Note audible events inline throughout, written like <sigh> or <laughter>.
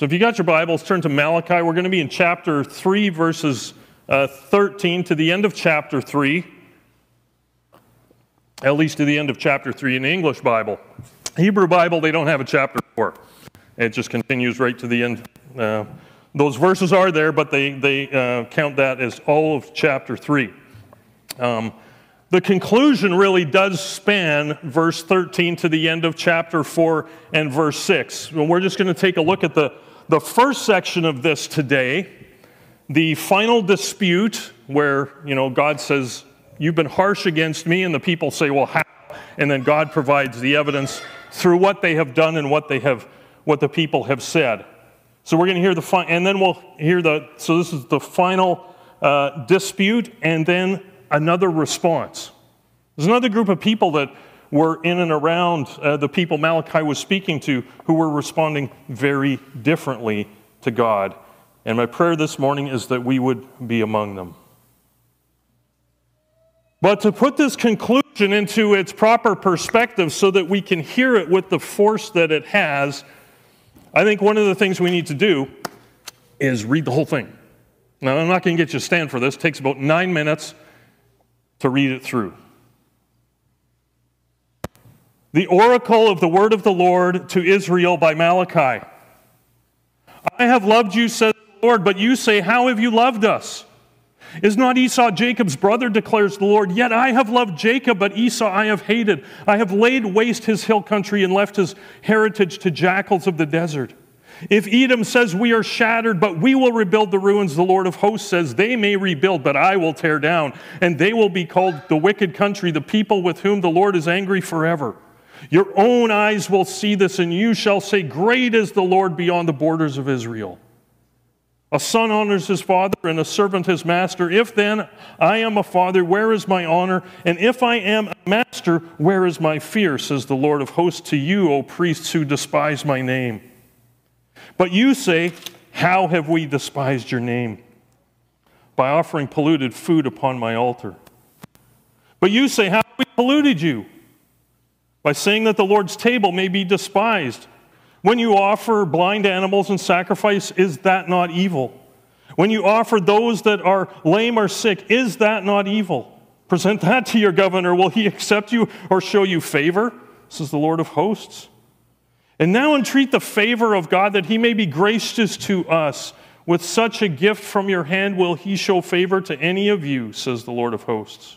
So if you got your Bibles, turn to Malachi. We're going to be in chapter 3, verses uh, 13 to the end of chapter 3, at least to the end of chapter 3 in the English Bible. Hebrew Bible, they don't have a chapter 4. It just continues right to the end. Uh, those verses are there, but they, they uh, count that as all of chapter 3. Um, the conclusion really does span verse 13 to the end of chapter 4 and verse 6. And we're just going to take a look at the, the first section of this today, the final dispute where, you know, God says, You've been harsh against me, and the people say, Well, how? And then God provides the evidence through what they have done and what they have, what the people have said. So we're going to hear the, fi- and then we'll hear the, so this is the final uh, dispute, and then another response. There's another group of people that were in and around uh, the people Malachi was speaking to who were responding very differently to God. And my prayer this morning is that we would be among them. But to put this conclusion into its proper perspective so that we can hear it with the force that it has, I think one of the things we need to do is read the whole thing. Now, I'm not going to get you to stand for this. It takes about nine minutes to read it through. The oracle of the word of the Lord to Israel by Malachi. I have loved you, says the Lord, but you say, How have you loved us? Is not Esau Jacob's brother, declares the Lord? Yet I have loved Jacob, but Esau I have hated. I have laid waste his hill country and left his heritage to jackals of the desert. If Edom says, We are shattered, but we will rebuild the ruins, the Lord of hosts says, They may rebuild, but I will tear down, and they will be called the wicked country, the people with whom the Lord is angry forever. Your own eyes will see this, and you shall say, Great is the Lord beyond the borders of Israel. A son honors his father, and a servant his master. If then I am a father, where is my honor? And if I am a master, where is my fear? Says the Lord of hosts to you, O priests who despise my name. But you say, How have we despised your name? By offering polluted food upon my altar. But you say, How have we polluted you? By saying that the Lord's table may be despised. When you offer blind animals in sacrifice, is that not evil? When you offer those that are lame or sick, is that not evil? Present that to your governor. Will he accept you or show you favor? Says the Lord of hosts. And now entreat the favor of God that he may be gracious to us. With such a gift from your hand, will he show favor to any of you, says the Lord of hosts.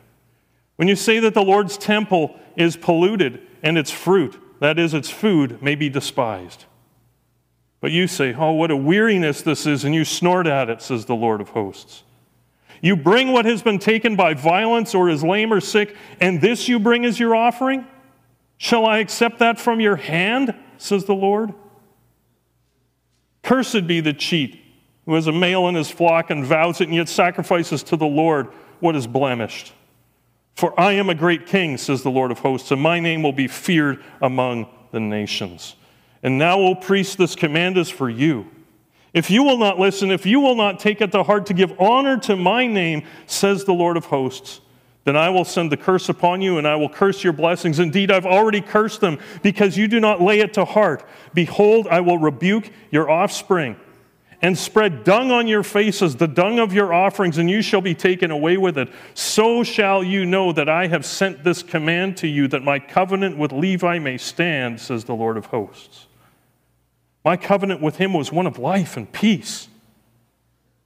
When you say that the Lord's temple is polluted and its fruit, that is, its food, may be despised. But you say, Oh, what a weariness this is, and you snort at it, says the Lord of hosts. You bring what has been taken by violence or is lame or sick, and this you bring as your offering? Shall I accept that from your hand? says the Lord. Cursed be the cheat who has a male in his flock and vows it and yet sacrifices to the Lord what is blemished. For I am a great king, says the Lord of hosts, and my name will be feared among the nations. And now, O priest, this command is for you. If you will not listen, if you will not take it to heart to give honor to my name, says the Lord of hosts, then I will send the curse upon you and I will curse your blessings. Indeed, I've already cursed them because you do not lay it to heart. Behold, I will rebuke your offspring and spread dung on your faces, the dung of your offerings, and you shall be taken away with it. So shall you know that I have sent this command to you, that my covenant with Levi may stand, says the Lord of hosts. My covenant with him was one of life and peace.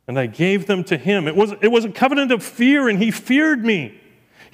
And I gave them to him. It was, it was a covenant of fear, and he feared me.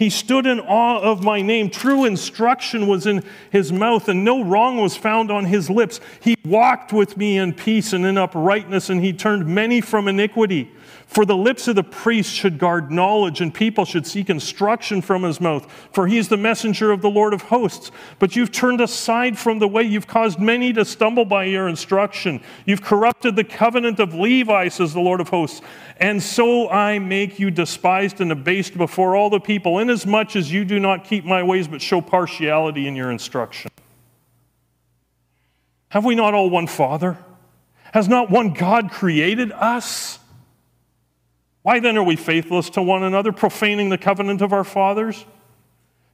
He stood in awe of my name. True instruction was in his mouth, and no wrong was found on his lips. He walked with me in peace and in uprightness, and he turned many from iniquity. For the lips of the priest should guard knowledge, and people should seek instruction from his mouth. For he is the messenger of the Lord of hosts. But you've turned aside from the way. You've caused many to stumble by your instruction. You've corrupted the covenant of Levi, says the Lord of hosts. And so I make you despised and abased before all the people, inasmuch as you do not keep my ways, but show partiality in your instruction. Have we not all one Father? Has not one God created us? Why then are we faithless to one another, profaning the covenant of our fathers?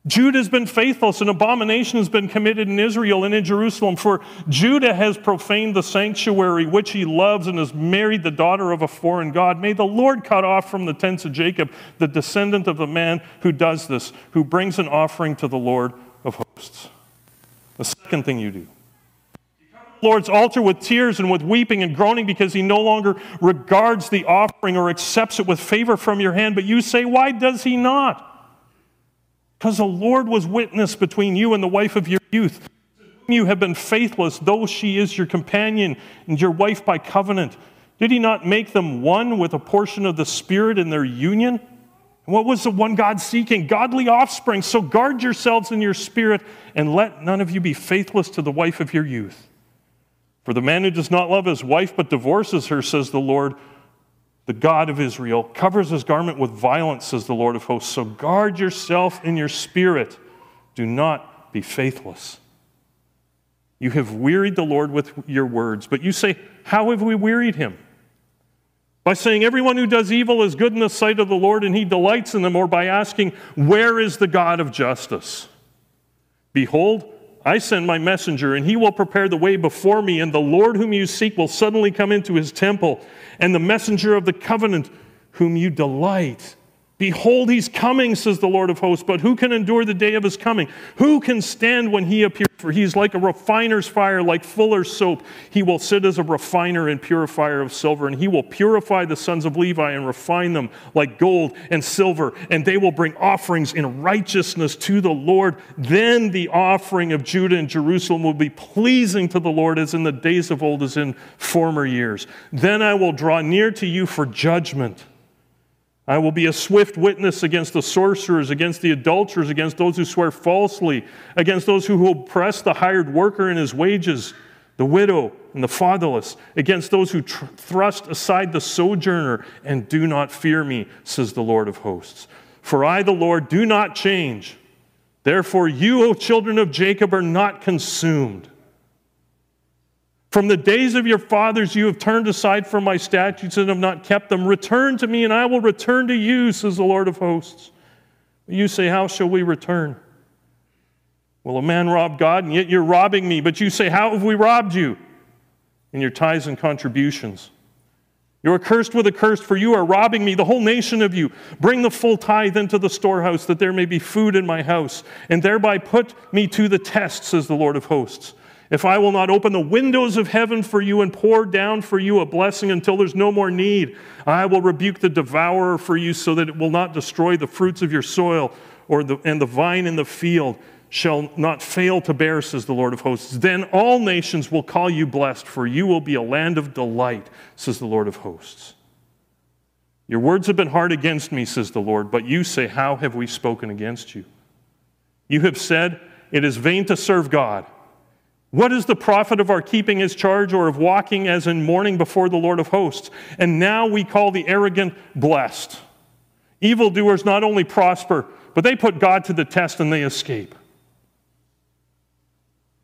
Judah has been faithless, and abomination has been committed in Israel and in Jerusalem. For Judah has profaned the sanctuary which he loves and has married the daughter of a foreign God. May the Lord cut off from the tents of Jacob the descendant of the man who does this, who brings an offering to the Lord of hosts. The second thing you do the Lord's altar with tears and with weeping and groaning because he no longer regards the offering or accepts it with favor from your hand. But you say, Why does he not? Because the Lord was witness between you and the wife of your youth. You have been faithless, though she is your companion and your wife by covenant. Did he not make them one with a portion of the Spirit in their union? And what was the one God seeking? Godly offspring. So guard yourselves in your spirit and let none of you be faithless to the wife of your youth. For the man who does not love his wife but divorces her, says the Lord, the God of Israel, covers his garment with violence, says the Lord of hosts. So guard yourself in your spirit. Do not be faithless. You have wearied the Lord with your words, but you say, How have we wearied him? By saying, Everyone who does evil is good in the sight of the Lord and he delights in them, or by asking, Where is the God of justice? Behold, I send my messenger, and he will prepare the way before me, and the Lord whom you seek will suddenly come into his temple, and the messenger of the covenant whom you delight Behold, he's coming, says the Lord of hosts, but who can endure the day of his coming? Who can stand when he appears? For he's like a refiner's fire, like fuller's soap. He will sit as a refiner and purifier of silver, and he will purify the sons of Levi and refine them like gold and silver, and they will bring offerings in righteousness to the Lord. Then the offering of Judah and Jerusalem will be pleasing to the Lord as in the days of old, as in former years. Then I will draw near to you for judgment I will be a swift witness against the sorcerers, against the adulterers, against those who swear falsely, against those who oppress the hired worker in his wages, the widow and the fatherless, against those who tr- thrust aside the sojourner and do not fear me, says the Lord of hosts. For I, the Lord, do not change. Therefore, you, O children of Jacob, are not consumed. From the days of your fathers, you have turned aside from my statutes and have not kept them. Return to me, and I will return to you, says the Lord of hosts. You say, How shall we return? Will a man rob God, and yet you're robbing me? But you say, How have we robbed you? In your tithes and contributions. You are cursed with a curse, for you are robbing me, the whole nation of you. Bring the full tithe into the storehouse, that there may be food in my house, and thereby put me to the test, says the Lord of hosts if I will not open the windows of heaven for you and pour down for you a blessing until there's no more need, I will rebuke the devourer for you so that it will not destroy the fruits of your soil, or the, and the vine in the field shall not fail to bear, says the Lord of hosts. Then all nations will call you blessed, for you will be a land of delight, says the Lord of hosts. Your words have been hard against me, says the Lord, but you say, How have we spoken against you? You have said, It is vain to serve God. What is the profit of our keeping his charge or of walking as in mourning before the Lord of hosts? And now we call the arrogant blessed. Evildoers not only prosper, but they put God to the test and they escape.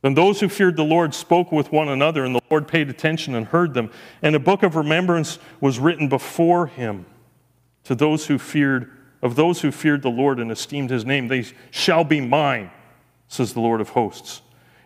Then those who feared the Lord spoke with one another, and the Lord paid attention and heard them. And a book of remembrance was written before him to those who feared, of those who feared the Lord and esteemed his name. They shall be mine, says the Lord of hosts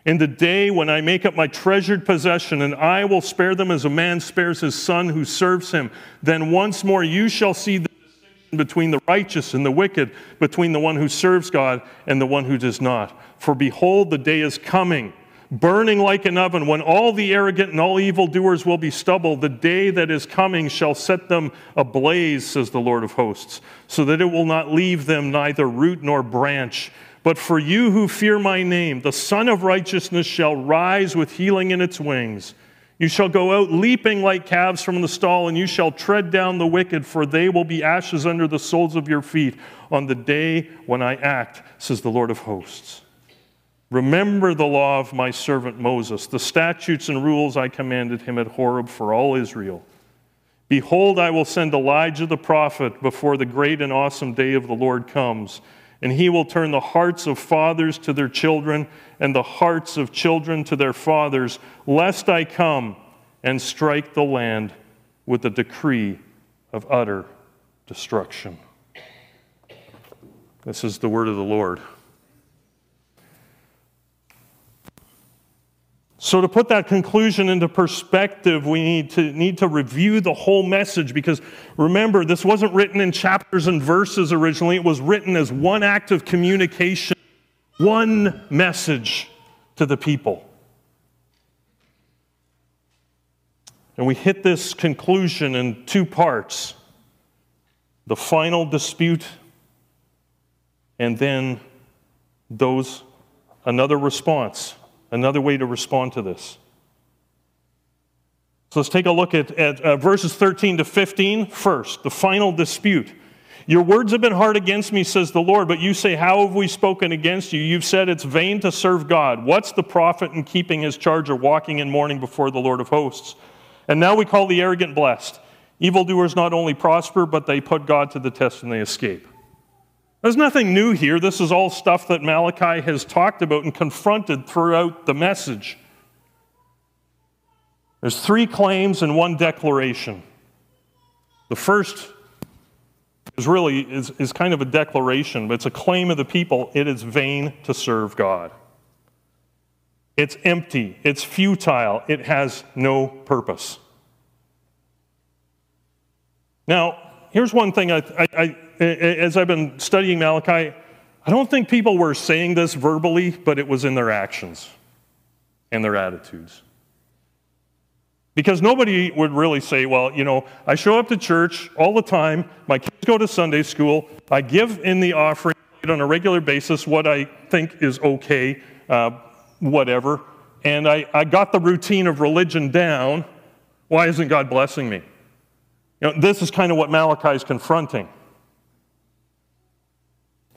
in the day when I make up my treasured possession, and I will spare them as a man spares his son who serves him, then once more you shall see the distinction between the righteous and the wicked, between the one who serves God and the one who does not. For behold, the day is coming, burning like an oven, when all the arrogant and all evildoers will be stubble, the day that is coming shall set them ablaze, says the Lord of hosts, so that it will not leave them neither root nor branch. But for you who fear my name, the Sun of Righteousness shall rise with healing in its wings. You shall go out leaping like calves from the stall, and you shall tread down the wicked, for they will be ashes under the soles of your feet on the day when I act, says the Lord of hosts. Remember the law of my servant Moses, the statutes and rules I commanded him at Horeb for all Israel. Behold, I will send Elijah the prophet before the great and awesome day of the Lord comes, and he will turn the hearts of fathers to their children and the hearts of children to their fathers, lest I come and strike the land with a decree of utter destruction. This is the word of the Lord. So, to put that conclusion into perspective, we need to, need to review the whole message because remember, this wasn't written in chapters and verses originally. It was written as one act of communication, one message to the people. And we hit this conclusion in two parts the final dispute, and then those, another response another way to respond to this. So let's take a look at, at uh, verses 13 to 15 first, the final dispute. Your words have been hard against me, says the Lord, but you say, How have we spoken against you? You've said it's vain to serve God. What's the profit in keeping his charge or walking in mourning before the Lord of hosts? And now we call the arrogant blessed. Evildoers not only prosper, but they put God to the test and they escape. There's nothing new here. This is all stuff that Malachi has talked about and confronted throughout the message. There's three claims and one declaration. The first is really is, is kind of a declaration, but it's a claim of the people. It is vain to serve God. It's empty, it's futile, it has no purpose. Now, here's one thing I, I, I, as I've been studying Malachi, I don't think people were saying this verbally, but it was in their actions and their attitudes. Because nobody would really say, well, you know, I show up to church all the time, my kids go to Sunday school, I give in the offering on a regular basis what I think is okay, uh, whatever, and I, I got the routine of religion down. Why isn't God blessing me? You know, this is kind of what Malachi is confronting.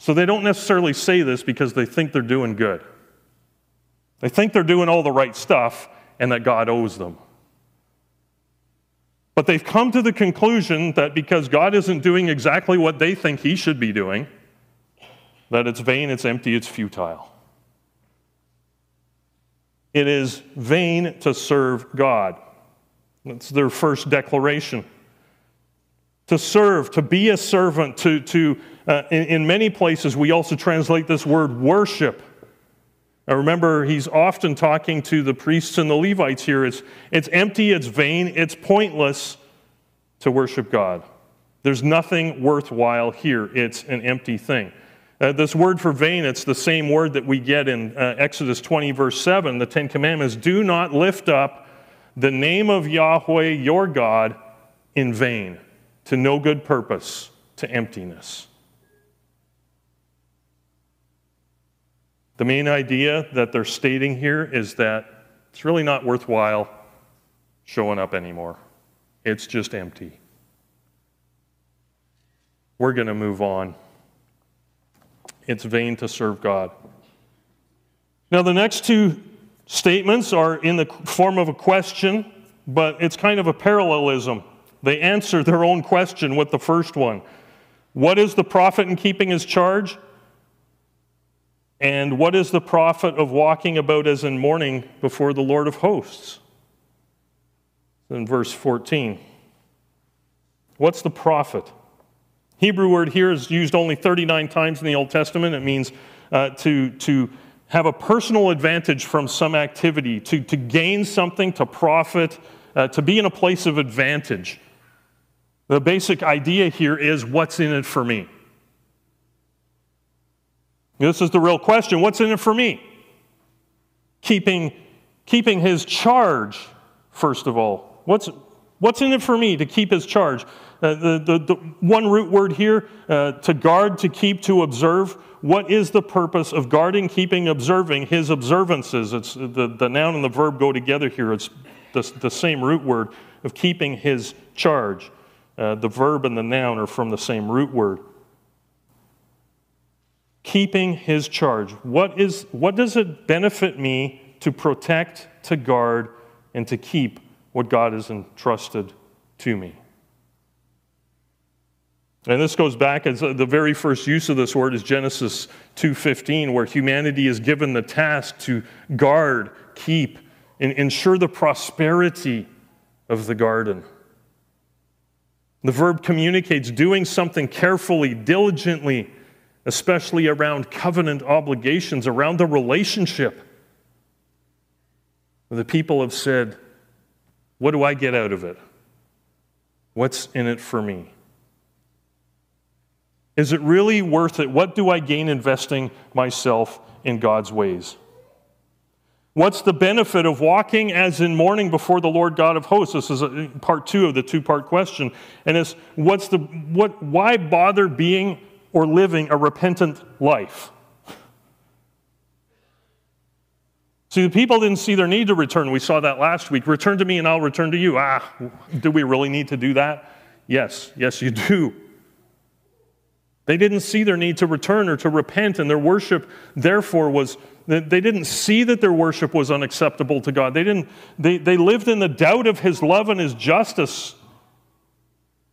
So they don't necessarily say this because they think they're doing good. They think they're doing all the right stuff and that God owes them. But they've come to the conclusion that because God isn't doing exactly what they think He should be doing, that it's vain, it's empty, it's futile. It is vain to serve God. That's their first declaration to serve, to be a servant, to, to uh, in, in many places, we also translate this word worship. Now remember, he's often talking to the priests and the Levites here. It's, it's empty, it's vain, it's pointless to worship God. There's nothing worthwhile here. It's an empty thing. Uh, this word for vain, it's the same word that we get in uh, Exodus 20, verse 7, the Ten Commandments. Do not lift up the name of Yahweh your God in vain to no good purpose, to emptiness. The main idea that they're stating here is that it's really not worthwhile showing up anymore. It's just empty. We're going to move on. It's vain to serve God. Now, the next two statements are in the form of a question, but it's kind of a parallelism. They answer their own question with the first one What is the profit in keeping his charge? And what is the profit of walking about as in mourning before the Lord of hosts? In verse 14. What's the profit? Hebrew word here is used only 39 times in the Old Testament. It means uh, to, to have a personal advantage from some activity, to, to gain something, to profit, uh, to be in a place of advantage. The basic idea here is what's in it for me? This is the real question what's in it for me? keeping, keeping his charge, first of all. What's, what's in it for me to keep his charge? Uh, the, the, the, one root word here, uh, to guard, to keep, to observe. What is the purpose of guarding, keeping, observing his observances? It's the, the noun and the verb go together here. It's the, the same root word of keeping his charge. Uh, the verb and the noun are from the same root word. Keeping his charge. What, is, what does it benefit me to protect, to guard, and to keep what God has entrusted to me? And this goes back as uh, the very first use of this word is Genesis 2:15 where humanity is given the task to guard, keep and ensure the prosperity of the garden. The verb communicates doing something carefully, diligently, especially around covenant obligations, around the relationship. The people have said, What do I get out of it? What's in it for me? Is it really worth it? What do I gain investing myself in God's ways? What's the benefit of walking as in mourning before the Lord God of hosts? This is a, part two of the two part question. And it's what's the, what, why bother being or living a repentant life? See, the people didn't see their need to return. We saw that last week. Return to me and I'll return to you. Ah, do we really need to do that? Yes, yes, you do. They didn't see their need to return or to repent, and their worship, therefore, was they didn't see that their worship was unacceptable to God. They, didn't, they, they lived in the doubt of His love and His justice.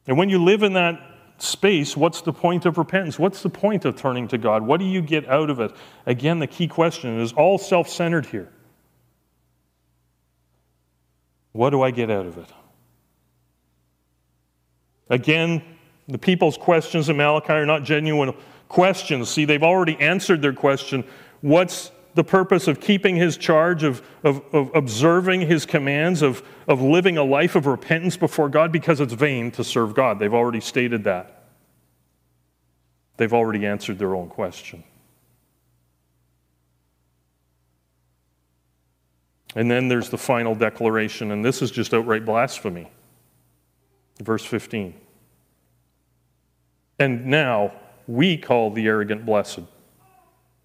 And when you live in that space, what's the point of repentance? What's the point of turning to God? What do you get out of it? Again, the key question is all self centered here. What do I get out of it? Again, the people's questions in Malachi are not genuine questions. See, they've already answered their question what's the purpose of keeping his charge, of, of, of, observing his commands, of, of living a life of repentance before God? Because it's vain to serve God. They've already stated that. They've already answered their own question. And then there's the final declaration, and this is just outright blasphemy. Verse 15. And now we call the arrogant blessed.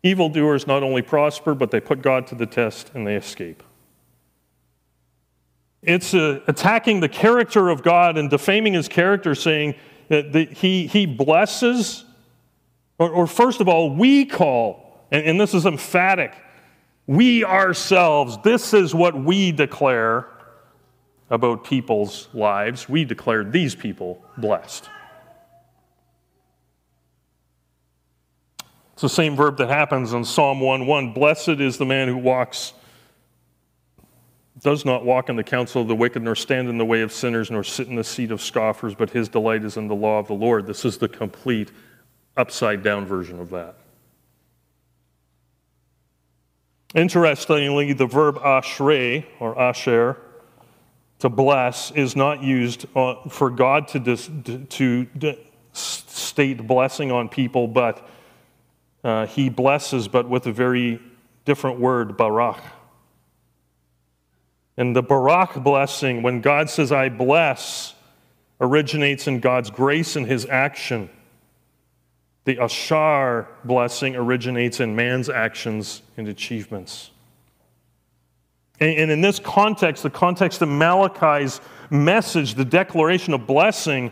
Evildoers not only prosper, but they put God to the test and they escape. It's uh, attacking the character of God and defaming his character, saying that he, he blesses, or, or, first of all, we call, and, and this is emphatic, we ourselves, this is what we declare about people's lives. We declare these people blessed. The same verb that happens in Psalm 1:1. Blessed is the man who walks, does not walk in the counsel of the wicked, nor stand in the way of sinners, nor sit in the seat of scoffers, but his delight is in the law of the Lord. This is the complete upside down version of that. Interestingly, the verb ashrei or asher, to bless, is not used for God to, dis, to state blessing on people, but uh, he blesses, but with a very different word, barak. And the barak blessing, when God says, I bless, originates in God's grace and his action. The ashar blessing originates in man's actions and achievements. And, and in this context, the context of Malachi's message, the declaration of blessing,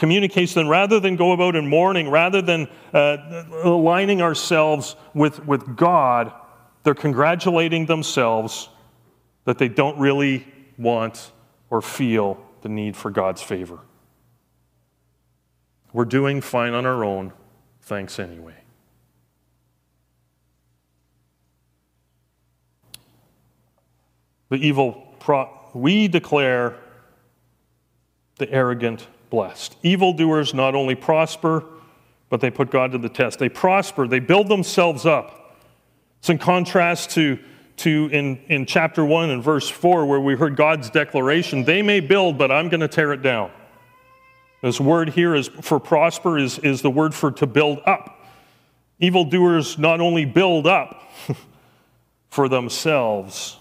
communicates then rather than go about in mourning, rather than uh, aligning ourselves with, with God, they're congratulating themselves that they don't really want or feel the need for God's favor. We're doing fine on our own. Thanks anyway. The evil, pro- we declare the arrogant blessed. Evildoers not only prosper, but they put God to the test. They prosper, they build themselves up. It's in contrast to, to in, in chapter 1 and verse 4, where we heard God's declaration they may build, but I'm going to tear it down. This word here is for prosper is, is the word for to build up. Evildoers not only build up, <laughs> for themselves,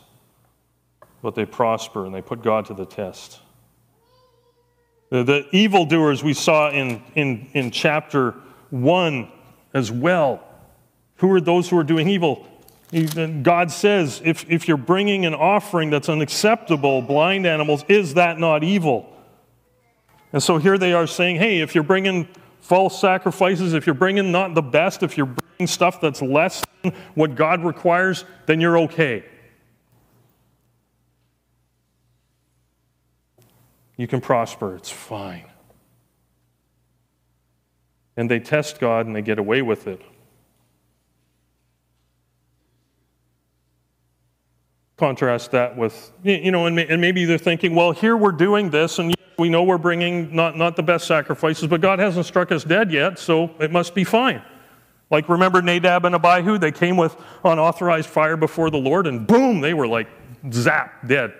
but they prosper and they put God to the test. The, evildoers we saw in, in, in chapter 1 as well. Who are those who are doing evil? God says, if, if you're bringing an offering that's unacceptable, blind animals, is that not evil? And so here they are saying, hey, if you're bringing false sacrifices, if you're bringing not the best, if you're bringing stuff that's less than what God requires, then you're okay. You can prosper, it's fine. And they test God and they get away with it. Contrast that with, you know, and, maybe they're thinking, well, here we're doing this, and we know we're bringing not, not the best sacrifices, but God hasn't struck us dead yet, so it must be fine. Like, remember Nadab and Abihu? They came with unauthorized fire before the Lord, and boom, they were like zap, dead.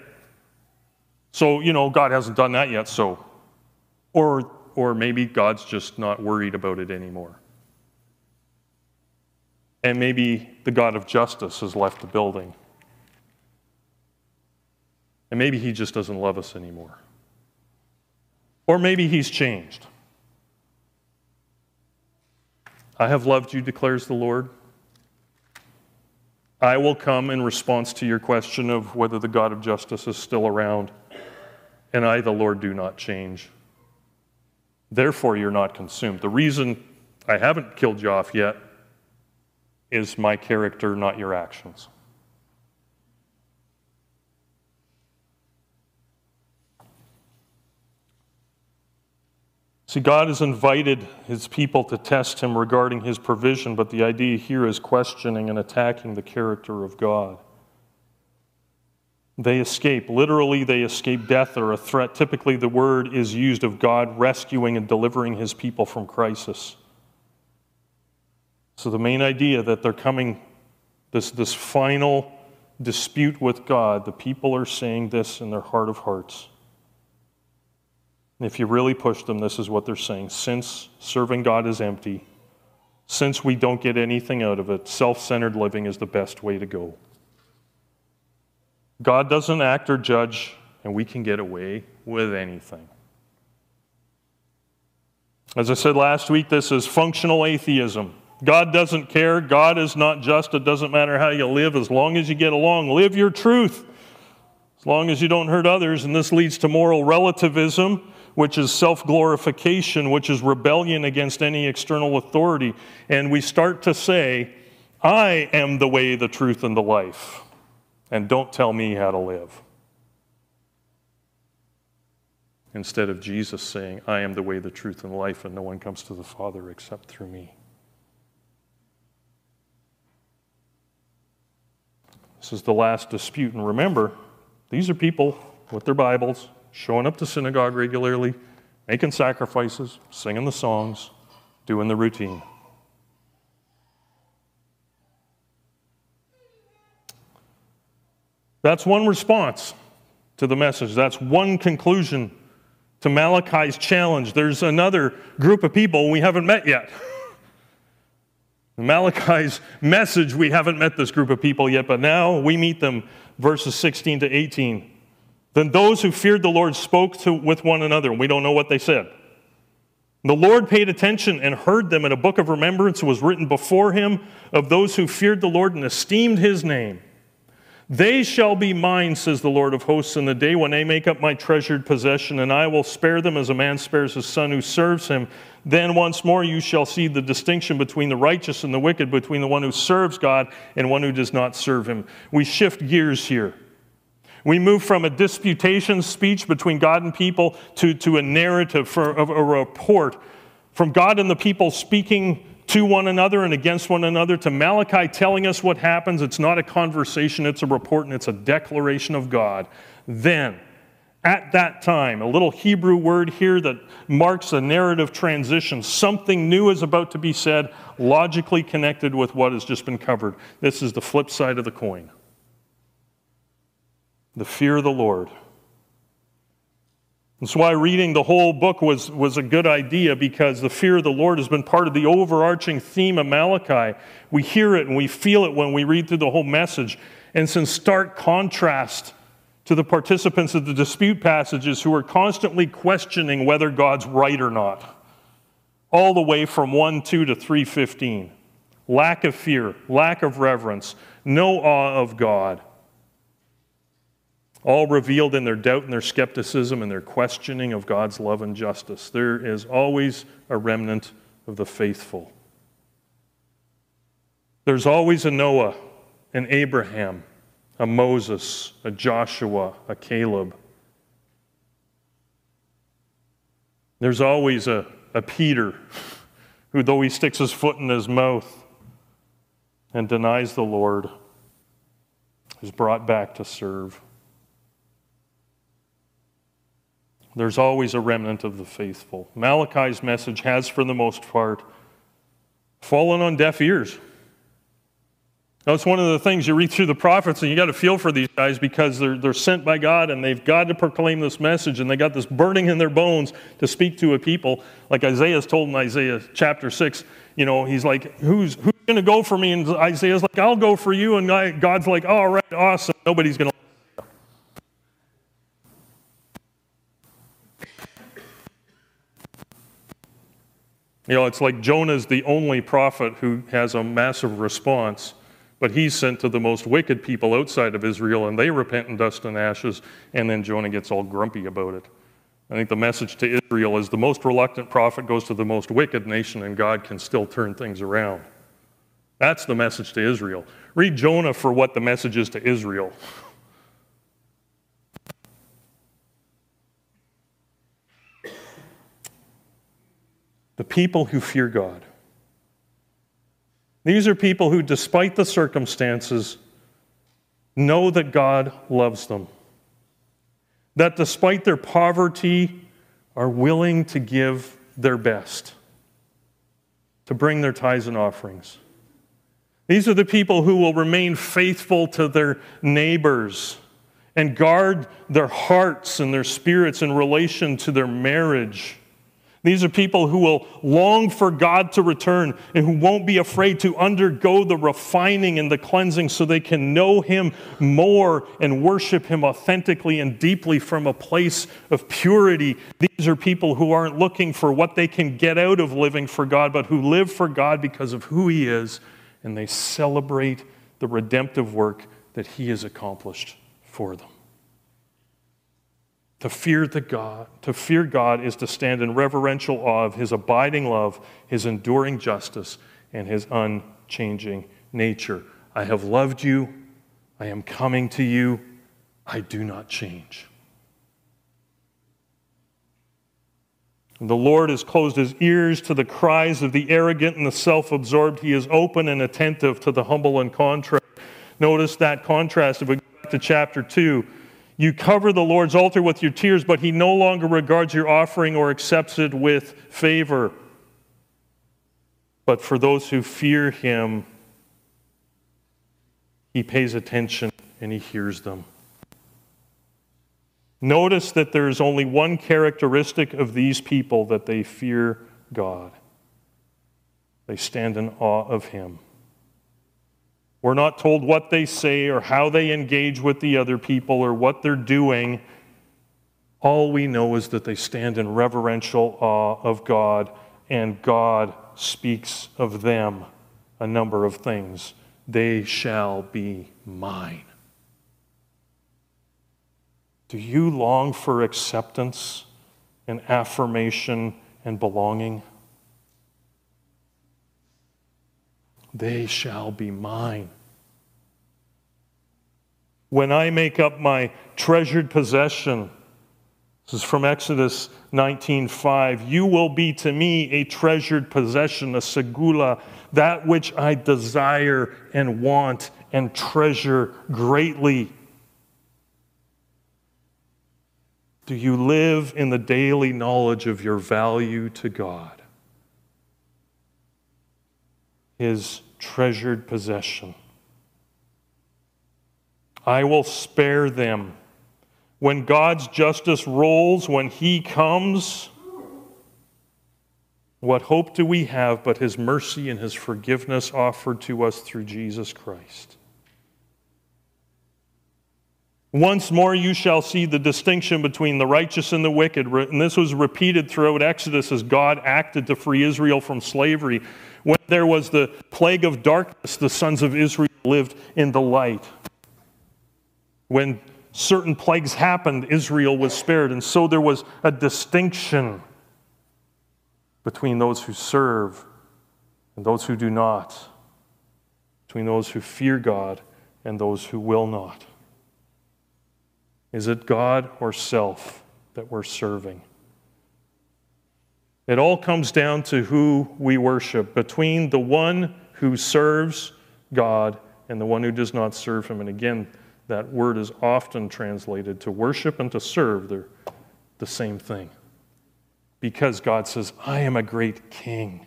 So, you know, God hasn't done that yet, so. Or, or maybe God's just not worried about it anymore. And maybe the God of justice has left the building. And maybe he just doesn't love us anymore. Or maybe he's changed. I have loved you, declares the Lord. I will come in response to your question of whether the God of justice is still around. And I, the Lord, do not change. Therefore, you're not consumed. The reason I haven't killed you off yet is my character, not your actions. See, God has invited his people to test him regarding his provision, but the idea here is questioning and attacking the character of God. They escape. Literally, they escape death or a threat. Typically, the word is used of God rescuing and delivering his people from crisis. So, the main idea that they're coming, this, this final dispute with God, the people are saying this in their heart of hearts. And if you really push them, this is what they're saying. Since serving God is empty, since we don't get anything out of it, self centered living is the best way to go. God doesn't act or judge, and we can get away with anything. As I said last week, this is functional atheism. God doesn't care. God is not just. It doesn't matter how you live as long as you get along. Live your truth as long as you don't hurt others. And this leads to moral relativism which is self glorification, which is rebellion against any external authority. And we start to say, I am the way, the truth, and the life. And don't tell me how to live. Instead of Jesus saying, I am the way, the truth, and life, and no one comes to the Father except through me. This is the last dispute. And remember, these are people with their Bibles, showing up to synagogue regularly, making sacrifices, singing the songs, doing the routine. That's one response to the message. That's one conclusion to Malachi's challenge. There's another group of people we haven't met yet. <laughs> Malachi's message, we haven't met this group of people yet, but now we meet them, verses 16 to 18. Then those who feared the Lord spoke to, with one another, and we don't know what they said. The Lord paid attention and heard them, and a book of remembrance was written before him of those who feared the Lord and esteemed his name. They shall be mine, says the Lord of hosts, in the day when they make up my treasured possession, and I will spare them as a man spares his son who serves him. Then once more you shall see the distinction between the righteous and the wicked, between the one who serves God and one who does not serve him. We shift gears here. We move from a disputation speech between God and people to, to a narrative, for, a, a report, from God and the people speaking to one another and against one another, to Malachi telling us what happens. It's not a conversation, it's a report, and it's a declaration of God. Then, at that time, a little Hebrew word here that marks a narrative transition. Something new is about to be said, logically connected with what has just been covered. This is the flip side of the coin the fear of the Lord. That's why reading the whole book was, was a good idea because the fear of the Lord has been part of the overarching theme of Malachi. We hear it and we feel it when we read through the whole message. And it's in stark contrast to the participants of the dispute passages who are constantly questioning whether God's right or not, all the way from 1 2 to 315. Lack of fear, lack of reverence, no awe of God. All revealed in their doubt and their skepticism and their questioning of God's love and justice. There is always a remnant of the faithful. There's always a Noah, an Abraham, a Moses, a Joshua, a Caleb. There's always a, a Peter <laughs> who, though he sticks his foot in his mouth and denies the Lord, is brought back to serve. There's always a remnant of the faithful. Malachi's message has, for the most part, fallen on deaf ears. That's one of the things you read through the prophets, and you got to feel for these guys because they're, they're sent by God and they've got to proclaim this message, and they got this burning in their bones to speak to a people. Like Isaiah's told in Isaiah chapter 6, you know, he's like, Who's, who's going to go for me? And Isaiah's like, I'll go for you. And God's like, All right, awesome. Nobody's going to. You know, it's like Jonah's the only prophet who has a massive response but he's sent to the most wicked people outside of Israel, and they repent in dust and ashes, and then Jonah gets all grumpy about it. I think the message to Israel is the most reluctant prophet goes to the most wicked nation, and God can still turn things around. That's the message to Israel. Read Jonah for what the message is to Israel. <laughs> The people who fear God these are people who, despite the circumstances, know that God loves them. That despite their poverty, are willing to give their best, to bring their tithes and offerings. These are the people who will remain faithful to their neighbors and guard their hearts and their spirits in relation to their marriage these are people who will long for God to return and who won't be afraid to undergo the refining and the cleansing so they can know Him more and worship Him authentically and deeply from a place of purity. These are people who aren't looking for what they can get out of living for God, but who live for God because of who He is, and they celebrate the redemptive work that He has accomplished for them. To fear the God, to fear God is to stand in reverential awe of his abiding love, his enduring justice, and his unchanging nature. I have loved you. I am coming to you. I do not change. The Lord has closed his ears to the cries of the arrogant and the self absorbed. He is open and attentive to the humble and contrite. Notice that contrast if we go back to chapter 2. You cover the Lord's altar with your tears, but he no longer regards your offering or accepts it with favor. But for those who fear him, he pays attention and he hears them. Notice that there is only one characteristic of these people that they fear God. They stand in awe of him. We're not told what they say or how they engage with the other people or what they're doing. All we know is that they stand in reverential awe of God, and God speaks of them a number of things. They shall be mine. Do you long for acceptance and affirmation and belonging? They shall be mine. When I make up my treasured possession, this is from Exodus 19:5, you will be to me a treasured possession, a segula, that which I desire and want and treasure greatly. Do you live in the daily knowledge of your value to God? His treasured possession. I will spare them. When God's justice rolls, when he comes, what hope do we have but his mercy and his forgiveness offered to us through Jesus Christ? Once more you shall see the distinction between the righteous and the wicked. And this was repeated throughout Exodus as God acted to free Israel from slavery. When there was the plague of darkness, the sons of Israel lived in the light. When certain plagues happened, Israel was spared. And so there was a distinction between those who serve and those who do not, between those who fear God and those who will not. Is it God or self that we're serving? It all comes down to who we worship between the one who serves God and the one who does not serve him. And again, that word is often translated to worship and to serve. They're the same thing. Because God says, I am a great king.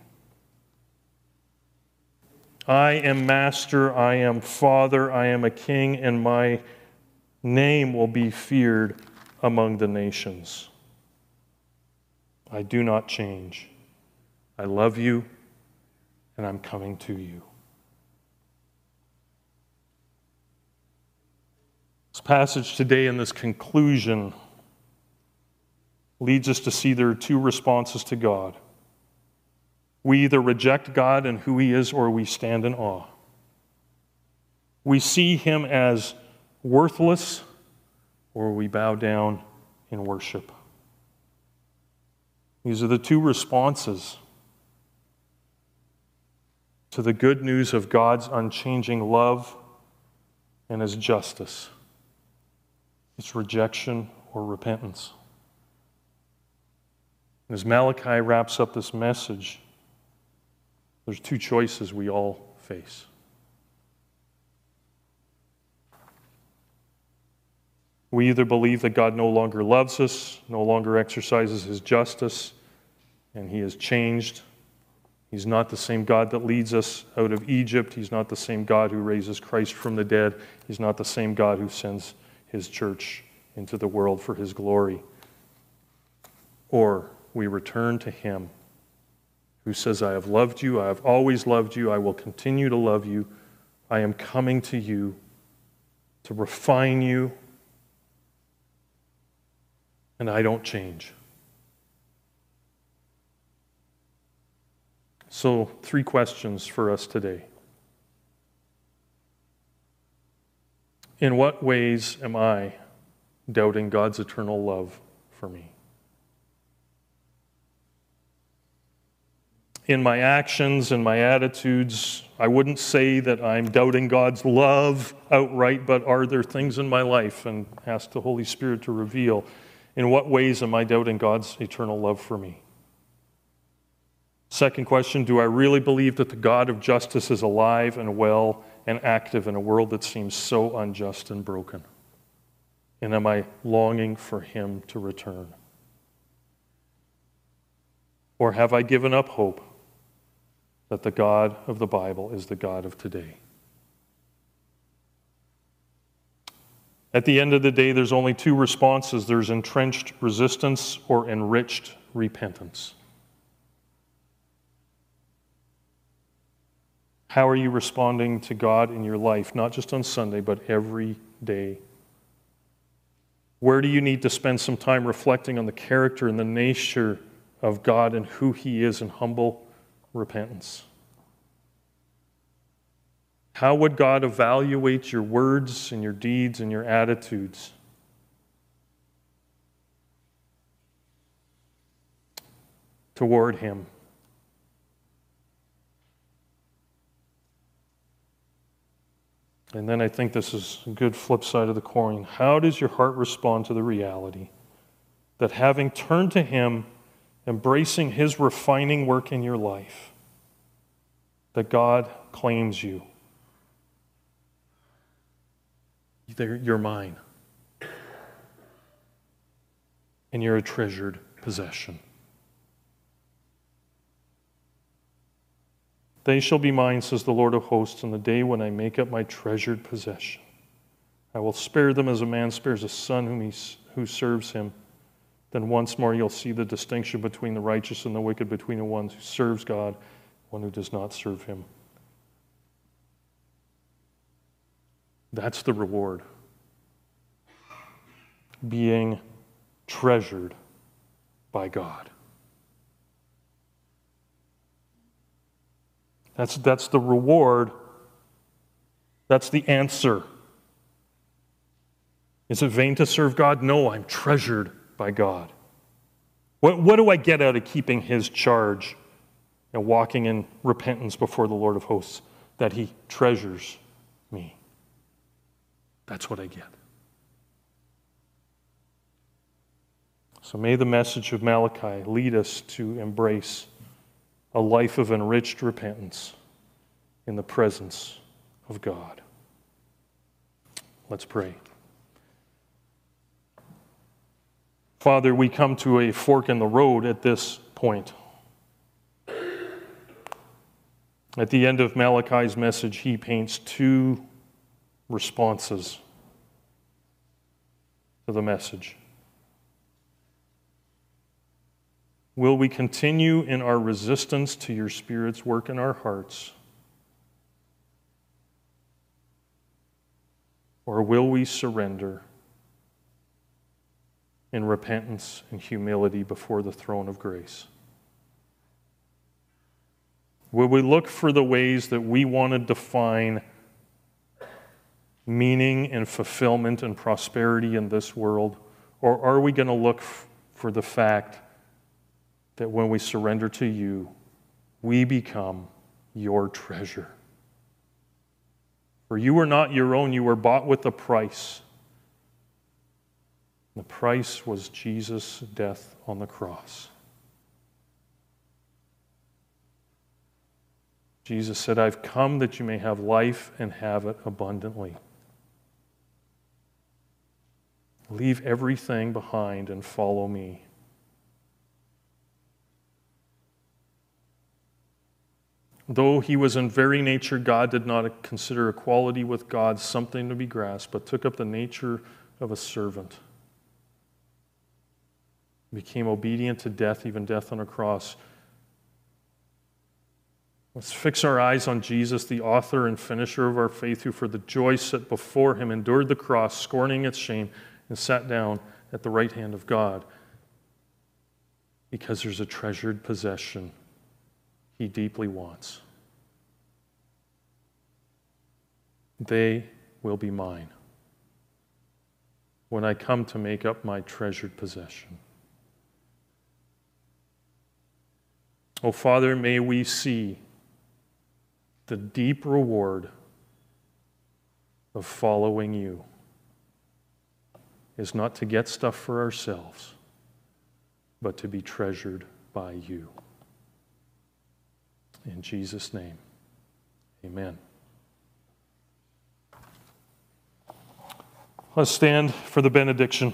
I am master, I am father, I am a king, and my name will be feared among the nations. I do not change. I love you, and I'm coming to you. This passage today and this conclusion leads us to see there are two responses to God. We either reject God and who He is, or we stand in awe. We see Him as worthless, or we bow down in worship. These are the two responses to the good news of God's unchanging love and His justice it's rejection or repentance. as Malachi wraps up this message, there's two choices we all face. We either believe that God no longer loves us, no longer exercises his justice, and he has changed. He's not the same God that leads us out of Egypt. He's not the same God who raises Christ from the dead. He's not the same God who sends his church into the world for his glory. Or we return to him who says, I have loved you, I have always loved you, I will continue to love you, I am coming to you to refine you and I don't change. So, three questions for us today. In what ways am I doubting God's eternal love for me? In my actions and my attitudes, I wouldn't say that I'm doubting God's love outright, but are there things in my life, and ask the Holy Spirit to reveal in what ways am I doubting God's eternal love for me? Second question Do I really believe that the God of justice is alive and well and active in a world that seems so unjust and broken? And am I longing for Him to return? Or have I given up hope that the God of the Bible is the God of today? At the end of the day, there's only two responses there's entrenched resistance or enriched repentance. How are you responding to God in your life, not just on Sunday, but every day? Where do you need to spend some time reflecting on the character and the nature of God and who He is in humble repentance? How would God evaluate your words and your deeds and your attitudes? Toward Him. And then I think this is a good flip side of the coin. How does your heart respond to the reality that having turned to Him, embracing His refining work in your life, that God claims you? They're, you're mine. And you're a treasured possession. They shall be mine, says the Lord of hosts, on the day when I make up my treasured possession. I will spare them as a man spares a son whom he, who serves him. Then once more you'll see the distinction between the righteous and the wicked, between the one who serves God, one who does not serve him. That's the reward. being treasured by God. That's, that's the reward. That's the answer. Is it vain to serve God? No, I'm treasured by God. What, what do I get out of keeping His charge and walking in repentance before the Lord of hosts? That He treasures me. That's what I get. So may the message of Malachi lead us to embrace a life of enriched repentance in the presence of God. Let's pray. Father, we come to a fork in the road at this point. At the end of Malachi's message, he paints two responses to the message. Will we continue in our resistance to your Spirit's work in our hearts? Or will we surrender in repentance and humility before the throne of grace? Will we look for the ways that we want to define meaning and fulfillment and prosperity in this world? Or are we going to look for the fact that when we surrender to you, we become your treasure. For you are not your own, you were bought with a price. The price was Jesus' death on the cross. Jesus said, I've come that you may have life and have it abundantly. Leave everything behind and follow me. Though he was in very nature God, did not consider equality with God something to be grasped, but took up the nature of a servant. Became obedient to death, even death on a cross. Let's fix our eyes on Jesus, the author and finisher of our faith, who for the joy set before him endured the cross, scorning its shame, and sat down at the right hand of God. Because there's a treasured possession he deeply wants. They will be mine when I come to make up my treasured possession. Oh, Father, may we see the deep reward of following you is not to get stuff for ourselves, but to be treasured by you. In Jesus' name, amen. Let's stand for the benediction.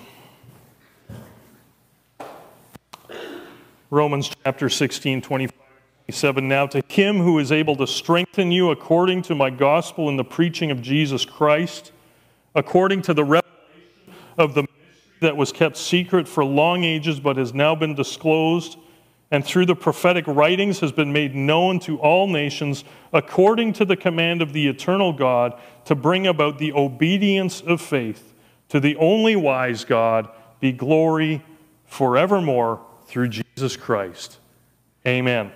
Romans chapter 16, 25, 27. Now to him who is able to strengthen you according to my gospel and the preaching of Jesus Christ, according to the revelation of the that was kept secret for long ages but has now been disclosed and through the prophetic writings has been made known to all nations according to the command of the eternal God to bring about the obedience of faith to the only wise God be glory forevermore through Jesus Christ. Amen.